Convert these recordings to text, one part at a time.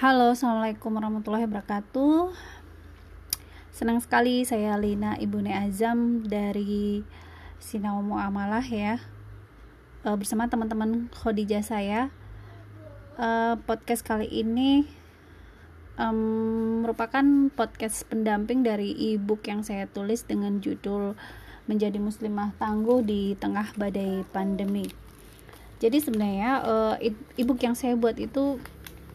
Halo, assalamualaikum warahmatullahi wabarakatuh. Senang sekali saya Lina Ibune Azam dari Sinau Muamalah ya. E, bersama teman-teman Khadijah saya. E, podcast kali ini merupakan podcast pendamping dari e-book yang saya tulis dengan judul Menjadi Muslimah Tangguh di Tengah Badai Pandemi. Jadi sebenarnya uh, e-book yang saya buat itu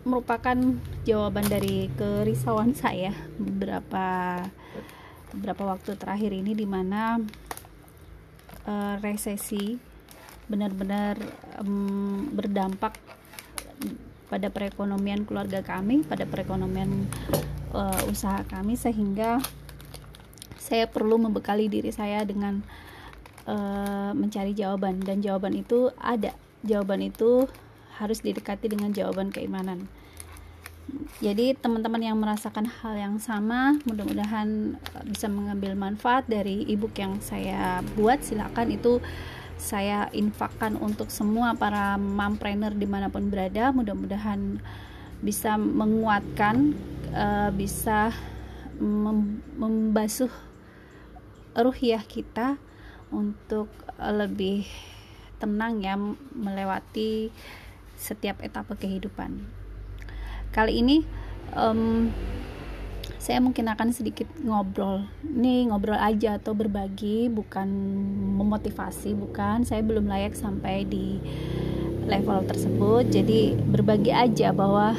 merupakan jawaban dari kerisauan saya beberapa beberapa waktu terakhir ini di mana uh, resesi benar-benar um, berdampak pada perekonomian keluarga kami, pada perekonomian uh, usaha kami sehingga saya perlu membekali diri saya dengan uh, mencari jawaban dan jawaban itu ada. Jawaban itu harus didekati dengan jawaban keimanan. Jadi teman-teman yang merasakan hal yang sama, mudah-mudahan bisa mengambil manfaat dari ebook yang saya buat. Silakan itu saya infakkan untuk semua para mompreneur di mana pun berada mudah-mudahan bisa menguatkan uh, bisa mem membasuh ruhiah kita untuk lebih tenang ya melewati setiap etapa kehidupan kali ini um, saya mungkin akan sedikit ngobrol. Nih ngobrol aja atau berbagi bukan memotivasi bukan. Saya belum layak sampai di level tersebut. Jadi berbagi aja bahwa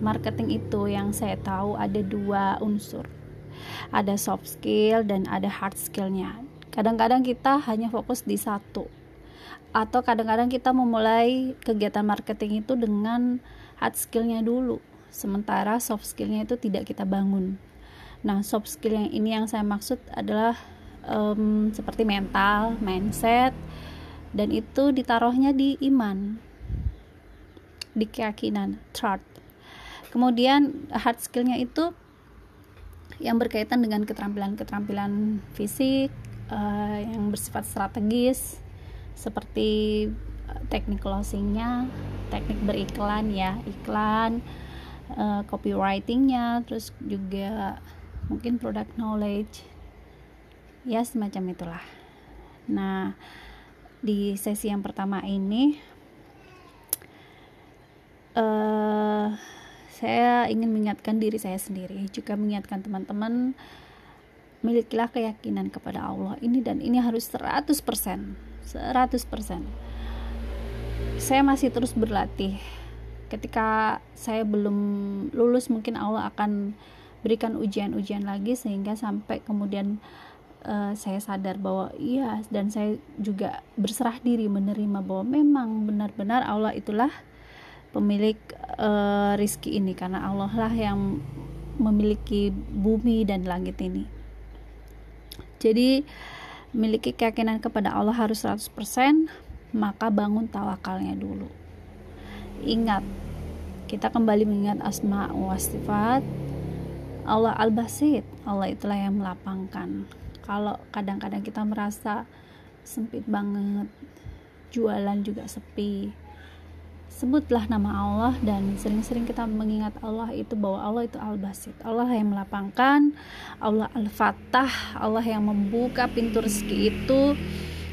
marketing itu yang saya tahu ada dua unsur. Ada soft skill dan ada hard skillnya. Kadang-kadang kita hanya fokus di satu. Atau kadang-kadang kita memulai kegiatan marketing itu dengan hard skillnya dulu. Sementara soft skillnya itu tidak kita bangun. Nah soft skill yang ini yang saya maksud adalah um, seperti mental mindset dan itu ditaruhnya di iman di keyakinan trust kemudian hard skillnya itu yang berkaitan dengan keterampilan-keterampilan fisik uh, yang bersifat strategis seperti teknik closingnya teknik beriklan ya iklan uh, copywritingnya terus juga mungkin product knowledge. Ya semacam itulah. Nah di sesi yang pertama ini uh, saya ingin mengingatkan diri saya sendiri juga mengingatkan teman-teman milikilah keyakinan kepada Allah ini dan ini harus 100% 100% saya masih terus berlatih. Ketika saya belum lulus mungkin Allah akan berikan ujian-ujian lagi sehingga sampai kemudian uh, saya sadar bahwa iya dan saya juga berserah diri menerima bahwa memang benar-benar Allah itulah pemilik uh, rizki ini. Karena Allah lah yang memiliki bumi dan langit ini. Jadi memiliki keyakinan kepada Allah harus 100% maka bangun tawakalnya dulu. Ingat kita kembali mengingat asma wa sifat. Allah al-basit Allah itulah yang melapangkan. Kalau kadang-kadang kita merasa sempit banget jualan juga sepi sebutlah nama Allah dan sering-sering kita mengingat Allah itu bahwa Allah itu al-basit. Allah yang melapangkan Allah al-fatah Allah yang membuka pintu rezeki itu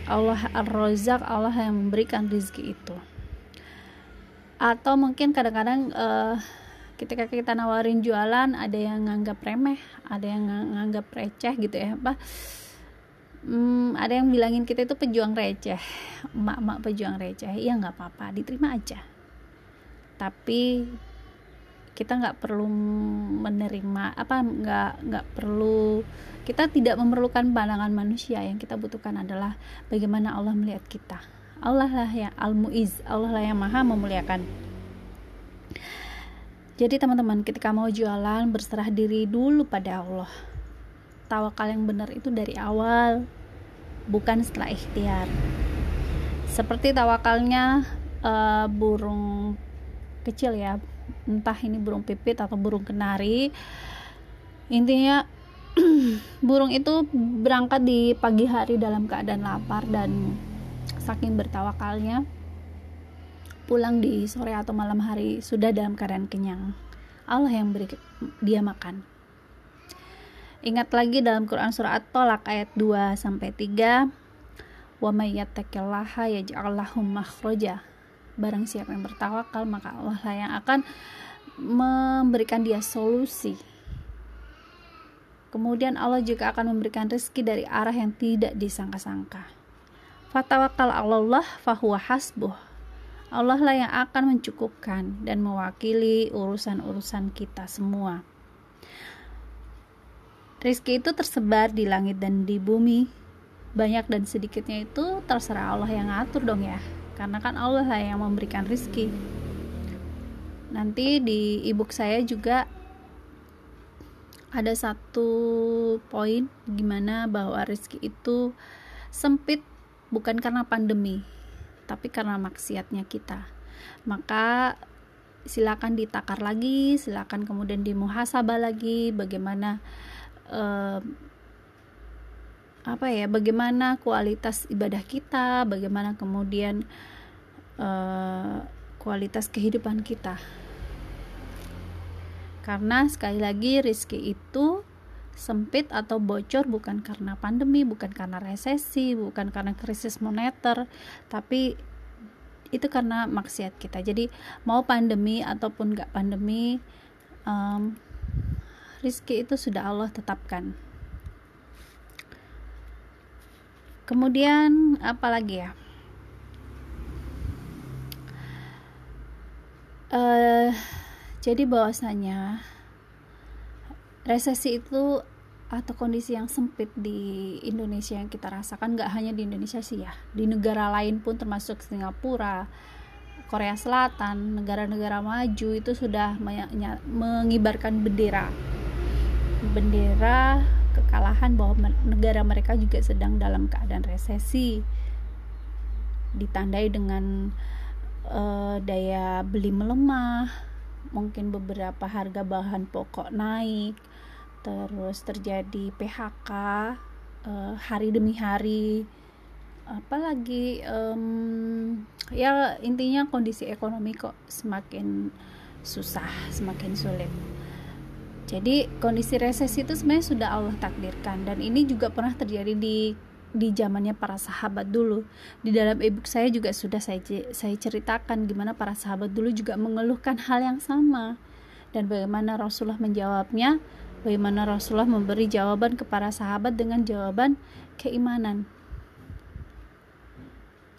Allah ar-razak Allah yang memberikan rezeki itu. Atau mungkin kadang-kadang uh, ketika kita nawarin jualan ada yang nganggap remeh ada yang nganggap receh gitu ya apa? Hmm, ada yang bilangin kita itu pejuang receh emak-emak pejuang receh. Iya nggak apa-apa diterima aja. Tapi kita nggak perlu menerima apa nggak nggak perlu kita tidak memerlukan pandangan manusia. Yang kita butuhkan adalah bagaimana Allah melihat kita. Allah lah yang al-muiz Allah lah yang maha memuliakan. Jadi teman-teman ketika mau jualan berserah diri dulu pada Allah. Tawakal yang benar itu dari awal bukan setelah ikhtiar. Seperti tawakalnya uh, burung kecil ya entah ini burung pipit atau burung kenari. Intinya burung itu berangkat di pagi hari dalam keadaan lapar dan saking bertawakalnya pulang di sore atau malam hari sudah dalam keadaan kenyang. Allah yang beri dia makan. Ingat lagi dalam Quran surah At-Tolak ayat 2 sampai 3 wa may yattaqillaha yaj'al barang siapa yang bertawakal maka Allah lah yang akan memberikan dia solusi. Kemudian Allah juga akan memberikan rezeki dari arah yang tidak disangka-sangka. Fatawakal Allah fahuwa hasbuh. Allah lah yang akan mencukupkan dan mewakili urusan-urusan kita semua. Rizki itu tersebar di langit dan di bumi, banyak dan sedikitnya itu terserah Allah yang ngatur dong ya karena kan Allah lah yang memberikan rizki. Nanti di ebook saya juga ada satu poin gimana bahwa rizki itu sempit bukan karena pandemi tapi karena maksiatnya kita. Maka silakan ditakar lagi silakan kemudian dimuhasabah lagi bagaimana uh, apa ya bagaimana kualitas ibadah kita bagaimana kemudian uh, kualitas kehidupan kita. Karena sekali lagi rizki itu sempit atau bocor bukan karena pandemi bukan karena resesi bukan karena krisis moneter tapi itu karena maksiat kita. Jadi mau pandemi ataupun gak pandemi um, rizki itu sudah Allah tetapkan kemudian apa lagi ya? Uh, jadi bahwasanya resesi itu atau kondisi yang sempit di Indonesia yang kita rasakan nggak hanya di Indonesia sih ya di negara lain pun termasuk Singapura Korea Selatan negara-negara maju itu sudah mengibarkan bendera. Bendera kekalahan bahwa negara mereka juga sedang dalam keadaan resesi. Ditandai dengan uh, daya beli melemah mungkin beberapa harga bahan pokok naik terus terjadi PHK uh, eh, hari demi hari. Apalagi um, ya intinya kondisi ekonomi kok semakin susah semakin sulit jadi kondisi resesi itu sebenarnya sudah Allah takdirkan dan ini juga pernah terjadi di di zamannya para sahabat dulu. Di dalam ebook saya juga sudah saya saya ceritakan gimana para sahabat dulu juga mengeluhkan hal yang sama dan bagaimana Rasulullah menjawabnya, bagaimana Rasulullah memberi jawaban kepada sahabat dengan jawaban keimanan.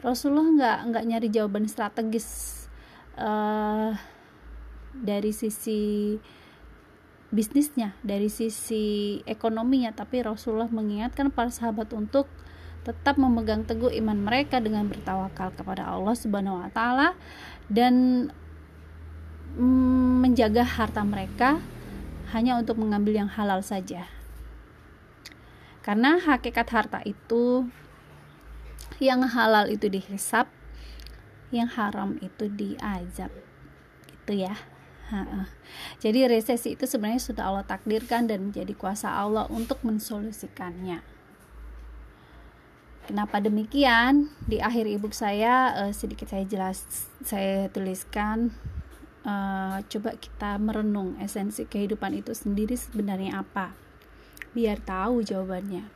Rasulullah nggak nggak nyari jawaban strategis uh, dari sisi bisnisnya dari sisi ekonominya tapi Rasulullah mengingatkan para sahabat untuk tetap memegang teguh iman mereka dengan bertawakal kepada Allah Subhanahu wa taala dan mm, menjaga harta mereka hanya untuk mengambil yang halal saja. Karena hakikat harta itu yang halal itu dihisap, yang haram itu diazab. Gitu ya. Jadi resesi itu sebenarnya sudah Allah takdirkan dan menjadi kuasa Allah untuk mensolusikannya. Kenapa demikian? Di akhir ebook saya uh, sedikit saya jelas saya tuliskan uh, coba kita merenung esensi kehidupan itu sendiri sebenarnya apa. Biar tahu jawabannya.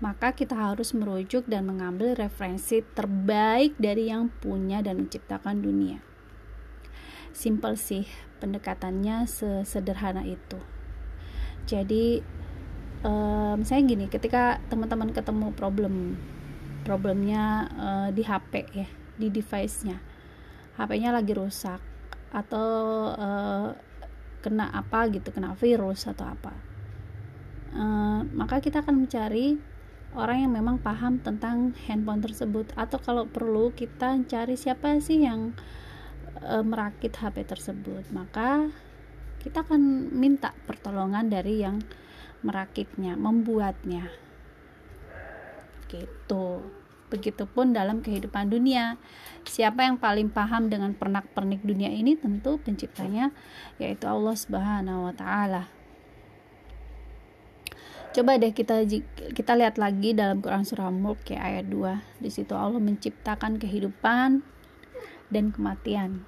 Maka kita harus merujuk dan mengambil referensi terbaik dari yang punya dan menciptakan dunia simple sih pendekatannya sesederhana itu. Jadi um, saya gini ketika teman-teman ketemu problem problemnya uh, di HP ya di device-nya HP-nya lagi rusak atau uh, kena apa gitu kena virus atau apa uh, maka kita akan mencari orang yang memang paham tentang handphone tersebut. Atau kalau perlu kita cari siapa sih yang e, merakit HP tersebut maka kita akan minta pertolongan dari yang merakitnya membuatnya. Gitu. Begitupun dalam kehidupan dunia. Siapa yang paling paham dengan pernak-pernik dunia ini? Tentu penciptanya yaitu Allah Subhanahu wa taala. Coba deh kita kita lihat lagi dalam Quran surah Mulk ya ayat 2. Di situ Allah menciptakan kehidupan dan kematian.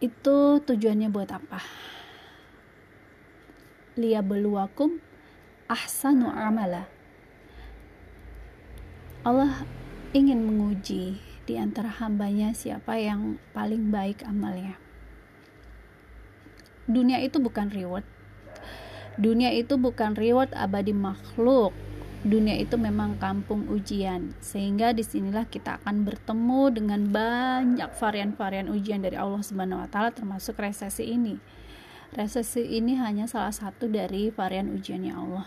itu tujuannya buat apa? Beluakum ahsanu amala. Allah ingin menguji di antara hambanya siapa yang paling baik amalnya. Dunia itu bukan reward. Dunia itu bukan reward abadi makhluk dunia itu memang kampung ujian. Sehingga di sinilah kita akan bertemu dengan banyak varian-varian ujian dari Allah Subhanahu Wa Taala termasuk resesi ini. Resesi ini hanya salah satu dari varian ujiannya Allah.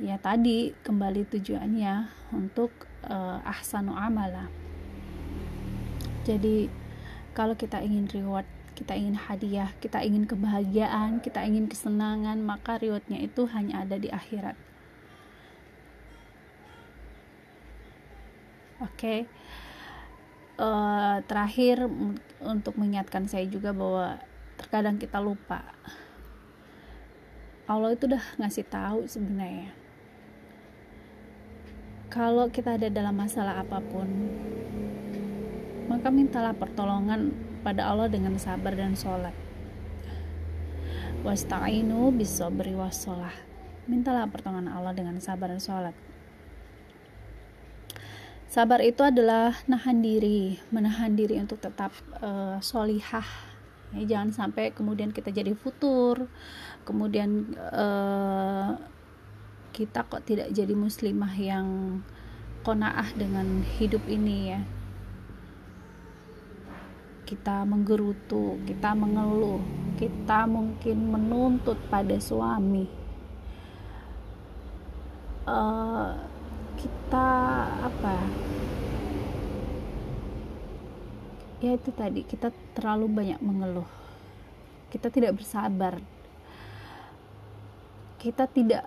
Ya tadi kembali tujuannya untuk uh, ahsanu amala. Jadi kalau kita ingin reward kita ingin hadiah kita ingin kebahagiaan kita ingin kesenangan maka rewardnya itu hanya ada di akhirat oke. Okay. uh, eh, terakhir untuk mengingatkan saya juga bahwa terkadang kita lupa. Allah itu udah ngasih tahu sebenarnya. Kalau kita ada dalam masalah apa pun maka mintalah pertolongan pada Allah dengan sabar dan sholat. Wasta'inu bisobri wassalah mintalah pertolongan Allah dengan sabar dan sholat Sabar itu adalah nahan diri, menahan diri untuk tetap uh, solihah. Ya, jangan sampai kemudian kita jadi futur, kemudian uh, kita kok tidak jadi muslimah yang konaah dengan hidup ini ya. Kita menggerutu, kita mengeluh, kita mungkin menuntut pada suami. Uh, kita apa ya itu tadi kita terlalu banyak mengeluh. Kita tidak bersabar. Kita tidak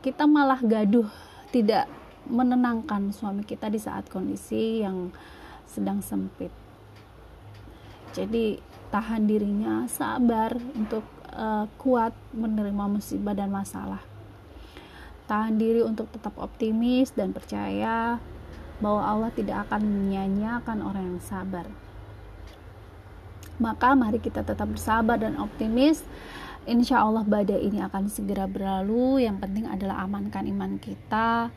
kita malah gaduh tidak menenangkan suami kita di saat kondisi yang sedang sempit. Jadi tahan dirinya sabar untuk uh, kuat menerima musibah dan masalah tahan diri untuk tetap optimis dan percaya bahwa Allah tidak akan menyanyiakan orang yang sabar. Maka mari kita tetap bersabar dan optimis. Insya Allah badai ini akan segera berlalu. Yang penting adalah amankan iman kita,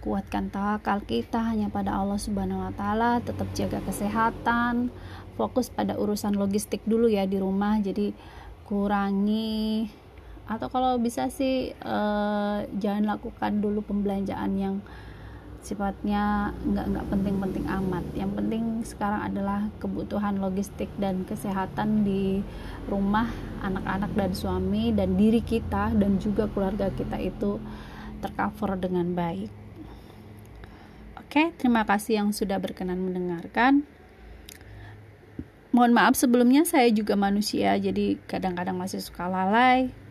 kuatkan tawakal kita hanya pada Allah Subhanahu Wa Taala. Tetap jaga kesehatan, fokus pada urusan logistik dulu ya di rumah. Jadi kurangi atau kalau bisa sih uh, jangan lakukan dulu pembelanjaan yang sifatnya nggak nggak penting-penting amat. Yang penting sekarang adalah kebutuhan logistik dan kesehatan di rumah anak-anak dan suami dan diri kita dan juga keluarga kita itu tercover dengan baik. Oke terima kasih yang sudah berkenan mendengarkan. Mohon maaf sebelumnya saya juga manusia jadi kadang-kadang masih suka lalai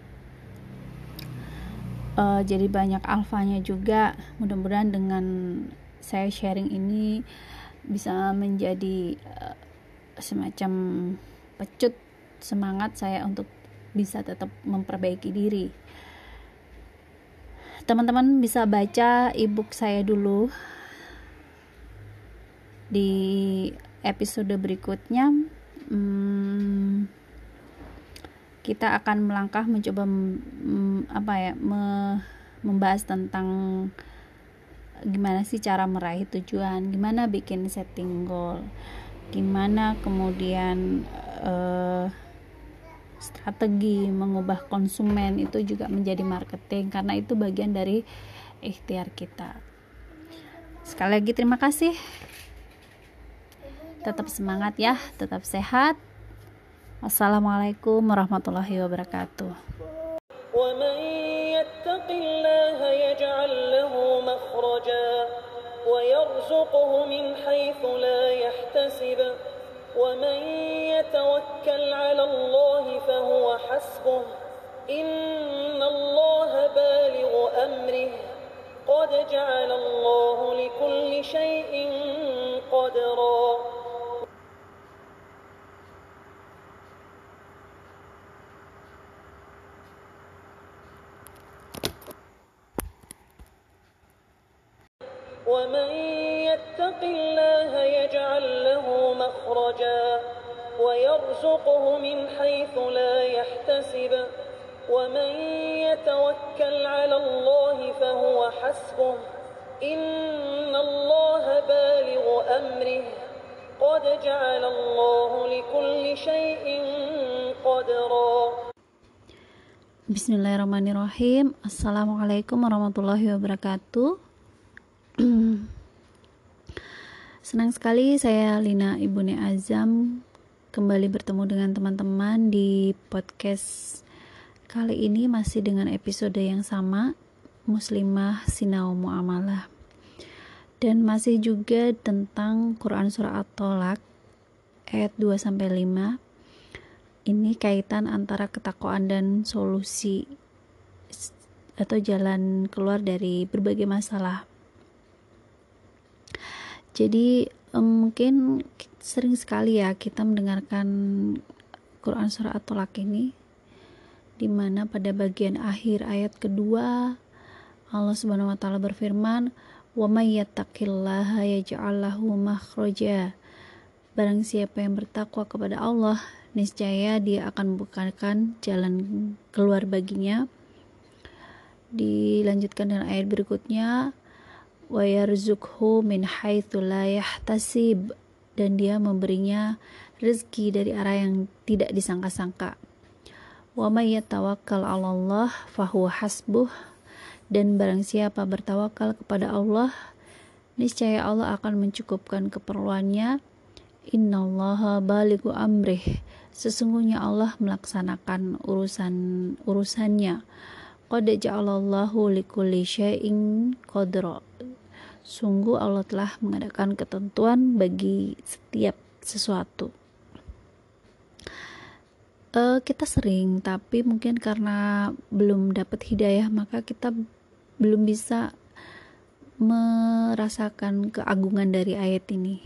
uh, jadi banyak alfanya juga. Mudah-mudahan dengan saya sharing ini bisa menjadi uh, semacam pecut semangat saya untuk bisa tetap memperbaiki diri. Teman-teman bisa baca ebook saya dulu di episode berikutnya. Hmm, kita akan melangkah mencoba apa ya me, membahas tentang gimana sih cara meraih tujuan, gimana bikin setting goal, gimana kemudian uh, strategi mengubah konsumen itu juga menjadi marketing karena itu bagian dari ikhtiar kita. Sekali lagi terima kasih. Tetap semangat ya, tetap sehat. Wassalamualaikum warahmatullahi wabarakatuh. ومن يتق الله يجعل له مخرجا ويرزقه من حيث لا يحتسب. ومن يتوكل على الله فهو حسبه. إن الله بالغ أمره. قد جعل الله لكل شيء قدرا. ومن يتق الله يجعل له مخرجا ويرزقه من حيث لا يحتسب. ومن يتوكل على الله فهو حسبه. إن الله بالغ أمره. قد جعل الله لكل شيء قدرا. Bismillahirrahmanirrahim Assalamualaikum warahmatullahi wabarakatuh Senang sekali saya Lina Ibune Azam Kembali bertemu dengan teman-teman di podcast Kali ini masih dengan episode yang sama Muslimah Sinau Mu'amalah Dan masih juga tentang Quran Surah At-Tolak Ayat 2-5 ini kaitan antara ketakwaan dan solusi atau jalan keluar dari berbagai masalah. Jadi mungkin sering sekali ya kita mendengarkan Quran surah At-Tolak ini di mana pada bagian akhir ayat kedua Allah Subhanahu wa taala berfirman, "Wa may yattaqillaha yaj'al lahu makhraja." Barang siapa yang bertakwa kepada Allah, niscaya dia akan membukakan jalan keluar baginya. Dilanjutkan dengan ayat berikutnya, wa yarzukhu min haitsu la yahtasib dan dia memberinya rezeki dari arah yang tidak disangka-sangka. Wa may yatawakkal 'ala Allah fahuwa hasbuh dan barang siapa bertawakal kepada Allah niscaya Allah akan mencukupkan keperluannya Innallaha baligu amrih. Sesungguhnya Allah melaksanakan urusan urusannya. Qad ja'alallahu likulli syai'in qadra. Sungguh Allah telah mengadakan ketentuan bagi setiap sesuatu. Uh, kita sering, tapi mungkin karena belum dapat hidayah, maka kita belum bisa merasakan keagungan dari ayat ini.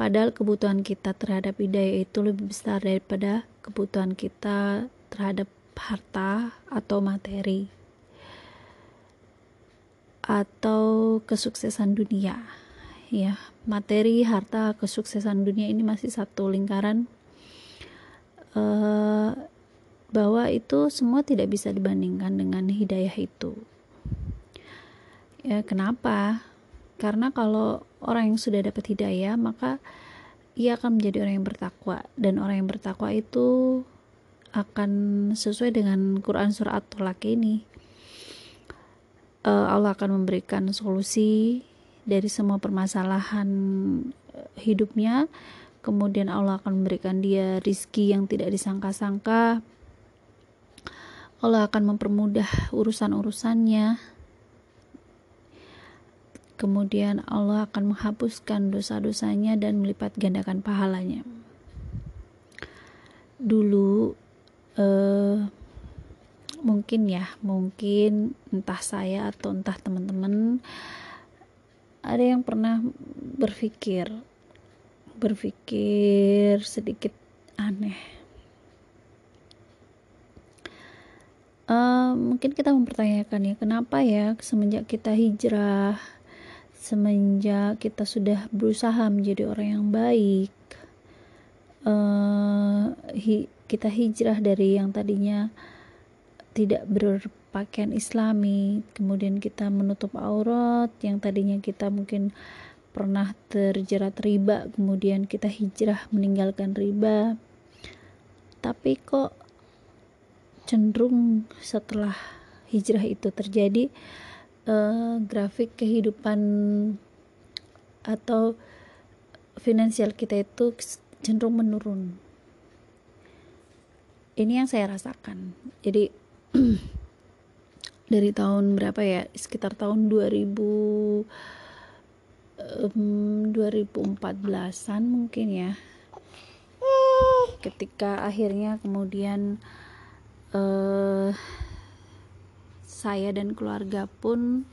Padahal kebutuhan kita terhadap hidayah itu lebih besar daripada kebutuhan kita terhadap harta atau materi atau kesuksesan dunia. Ya, materi, harta, kesuksesan dunia ini masih satu lingkaran uh, bahwa itu semua tidak bisa dibandingkan dengan hidayah itu. Ya, kenapa? Karena kalau orang yang sudah dapat hidayah, maka ia akan menjadi orang yang bertakwa dan orang yang bertakwa itu akan sesuai dengan Quran surah At-Tolak ini. Uh, Allah akan memberikan solusi dari semua permasalahan eh, hidupnya. Kemudian Allah akan memberikan dia rizki yang tidak disangka-sangka. Allah akan mempermudah urusan-urusannya Kemudian Allah akan menghapuskan dosa-dosanya dan melipat gandakan pahalanya. Dulu eh, mungkin ya, mungkin entah saya atau entah teman-teman ada yang pernah berpikir berpikir sedikit aneh. Uh, mungkin kita mempertanyakan ya kenapa ya semenjak kita hijrah semenjak kita sudah berusaha menjadi orang yang baik uh, hi, kita hijrah dari yang tadinya tidak berpakaian islami kemudian kita menutup aurat yang tadinya kita mungkin pernah terjerat riba kemudian kita hijrah meninggalkan riba tapi kok cenderung setelah hijrah itu terjadi uh, grafik kehidupan atau finansial kita itu cenderung menurun. Ini yang saya rasakan. Jadi dari tahun berapa ya? Sekitar tahun 2000 um, 2014-an mungkin ya. Ketika akhirnya kemudian uh, saya dan keluarga pun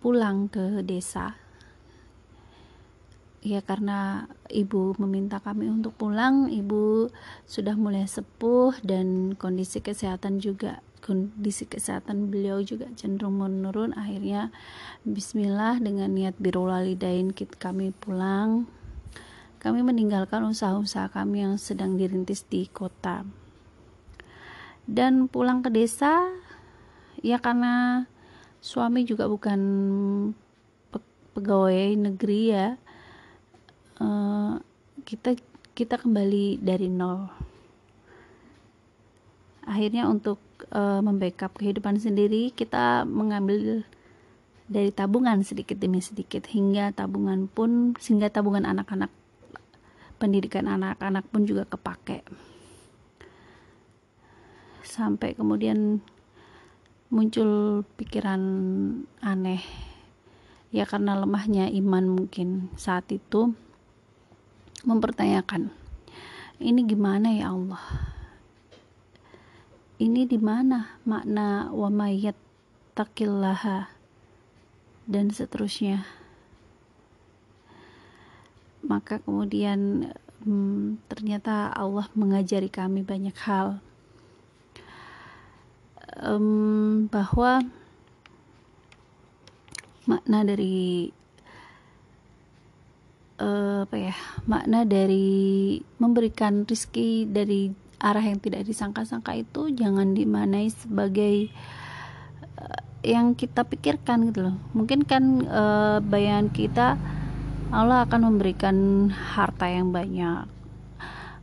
pulang ke desa ya karena ibu meminta kami untuk pulang ibu sudah mulai sepuh dan kondisi kesehatan juga kondisi kesehatan beliau juga cenderung menurun. Akhirnya bismillah dengan niat birulalidain kami pulang. Kami meninggalkan usaha-usaha kami yang sedang dirintis di kota. Dan pulang ke desa ya karena suami juga bukan pegawai negeri ya uh, kita kita kembali dari nol. Akhirnya untuk uh, membackup kehidupan sendiri kita mengambil dari tabungan sedikit demi sedikit hingga tabungan pun sehingga tabungan anak-anak pendidikan anak-anak pun juga kepake. Sampai kemudian muncul pikiran aneh. Ya karena lemahnya iman mungkin saat itu mempertanyakan ini gimana ya Allah? Ini di mana makna wa mayat takillaha dan seterusnya? Maka kemudian hmm, ternyata Allah mengajari kami banyak hal. Um, bahwa makna dari uh, apa ya makna dari memberikan rizki dari arah yang tidak disangka-sangka itu jangan dimanai sebagai uh, yang kita pikirkan gitu loh. Mungkin kan uh, bayangan kita Allah akan memberikan harta yang banyak.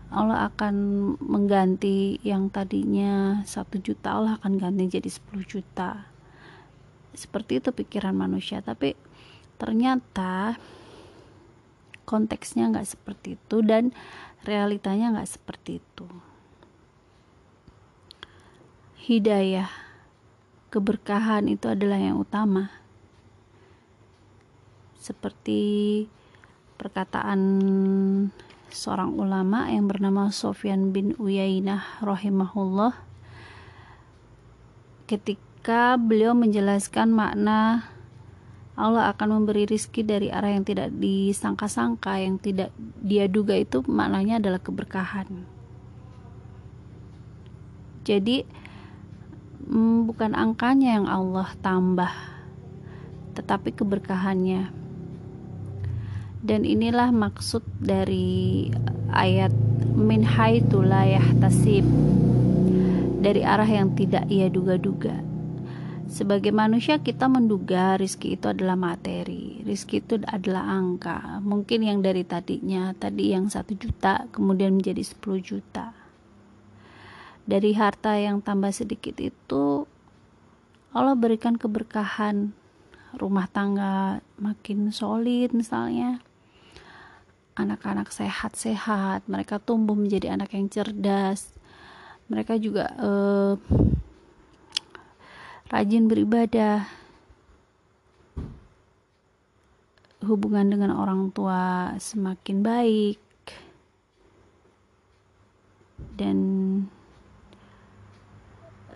Allah akan mengganti yang tadinya satu juta Allah akan ganti jadi 10 juta. Seperti itu pikiran manusia. Tapi ternyata konteksnya nggak seperti itu dan realitanya nggak seperti itu hidayah, keberkahan itu adalah yang utama. Seperti perkataan seorang ulama yang bernama Sofyan bin Uyainah rahimahullah ketika beliau menjelaskan makna Allah akan memberi rizki dari arah yang tidak disangka-sangka, yang tidak dia duga itu maknanya adalah keberkahan. Jadi hmm, bukan angkanya yang Allah tambah, tetapi keberkahannya. Dan inilah maksud dari ayat min haitsu la dari arah yang tidak ia duga-duga. Sebagai manusia kita menduga rizki itu adalah materi, rizki itu adalah angka. Mungkin yang dari tadinya, tadi yang satu juta, kemudian menjadi 10 juta. Dari harta yang tambah sedikit itu Allah berikan keberkahan. Rumah tangga makin solid misalnya. Anak-anak sehat-sehat. Mereka tumbuh menjadi anak yang cerdas. Mereka juga eh, rajin beribadah hubungan dengan orang tua semakin baik dan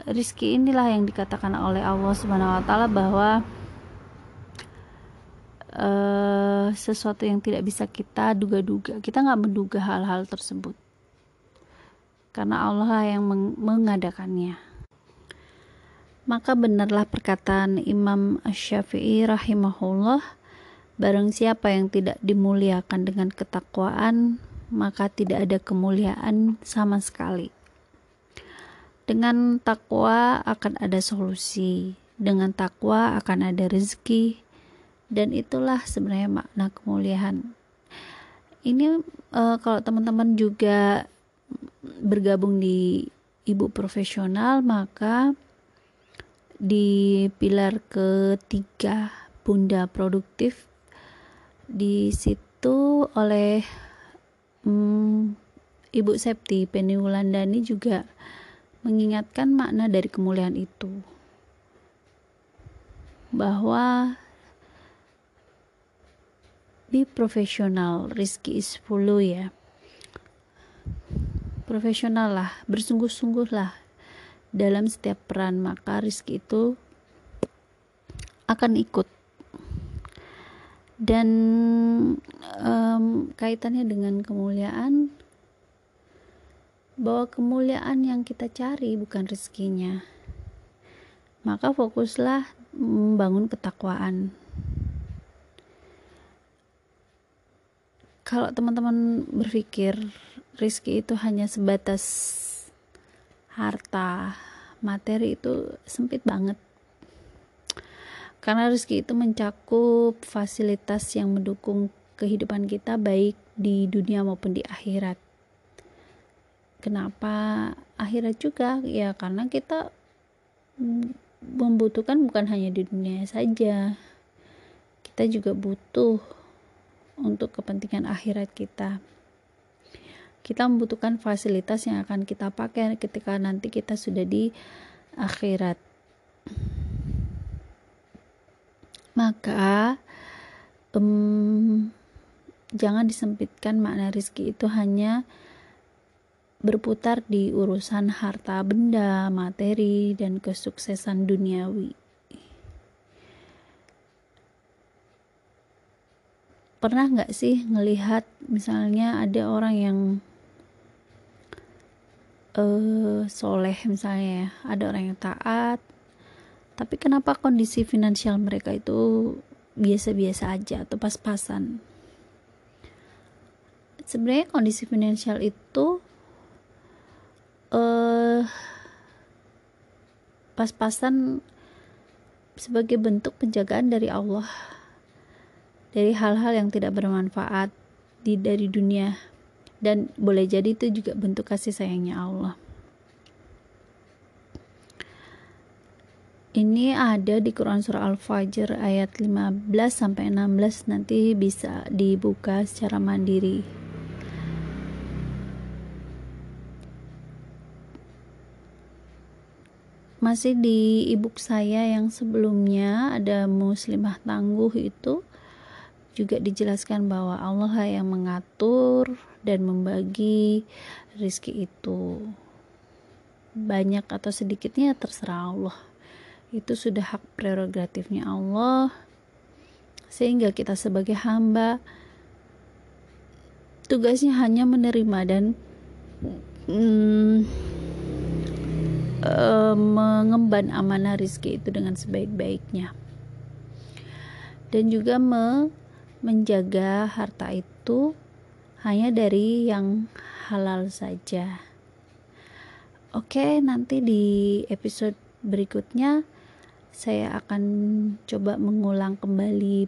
rizki inilah yang dikatakan oleh Allah Subhanahu wa taala bahwa uh, sesuatu yang tidak bisa kita duga-duga. Kita nggak menduga hal-hal tersebut. Karena Allah yang meng mengadakannya. Maka benarlah perkataan Imam Asy-Syafi'i rahimahullah, barang siapa yang tidak dimuliakan dengan ketakwaan, maka tidak ada kemuliaan sama sekali. Dengan takwa akan ada solusi, dengan takwa akan ada rezeki, dan itulah sebenarnya makna kemuliaan. Ini uh, kalau teman-teman juga bergabung di ibu profesional, maka di pilar ketiga bunda produktif. Di situ oleh um, Ibu Septi Penny Wulandani juga mengingatkan makna dari kemuliaan itu. Bahwa be profesional Rizki is follow ya. Profesional lah bersungguh-sungguh lah dalam setiap peran maka Rizki itu akan ikut. Dan um, kaitannya dengan kemuliaan bahwa kemuliaan yang kita cari bukan rezekinya, maka fokuslah membangun ketakwaan. Kalau teman-teman berpikir rizki itu hanya sebatas harta materi itu sempit banget. Karena rezeki itu mencakup fasilitas yang mendukung kehidupan kita baik di dunia maupun di akhirat. Kenapa akhirat juga? Ya karena kita membutuhkan bukan hanya di dunia saja. Kita juga butuh untuk kepentingan akhirat kita kita membutuhkan fasilitas yang akan kita pakai ketika nanti kita sudah di akhirat maka um, jangan disempitkan makna rizki itu hanya berputar di urusan harta benda, materi, dan kesuksesan duniawi. Pernah nggak sih ngelihat misalnya ada orang yang uh, soleh misalnya ya, ada orang yang taat, tapi kenapa kondisi finansial mereka itu biasa-biasa aja atau pas-pasan? Sebenarnya kondisi finansial itu uh, pas-pasan sebagai bentuk penjagaan dari Allah. Dari hal-hal yang tidak bermanfaat di dari dunia dan boleh jadi itu juga bentuk kasih sayangnya Allah. Ini ada di Quran surah Al-Fajr ayat 15 sampai 16 nanti bisa dibuka secara mandiri. Masih di ebook saya yang sebelumnya ada muslimah tangguh itu. Juga dijelaskan bahwa Allah yang mengatur dan membagi rizki itu. Banyak atau sedikitnya terserah Allah. Itu sudah hak prerogatifnya Allah. Sehingga kita sebagai hamba tugasnya hanya menerima dan mm, uh, mengemban amanah rizki itu dengan sebaik-baiknya. Dan juga me menjaga harta itu hanya dari yang halal saja. Oke nanti di episode berikutnya saya akan coba mengulang kembali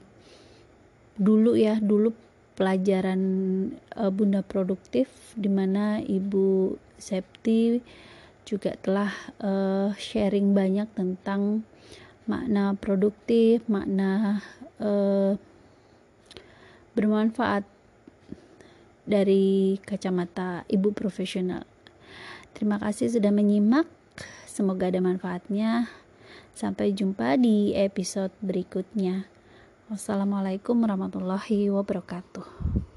dulu ya dulu pelajaran uh, Bunda Produktif di mana Ibu Septi juga telah uh, sharing banyak tentang makna produktif, makna uh, bermanfaat dari kacamata ibu profesional. Terima kasih sudah menyimak. Semoga ada manfaatnya. Sampai jumpa di episode berikutnya. Wassalamualaikum warahmatullahi wabarakatuh.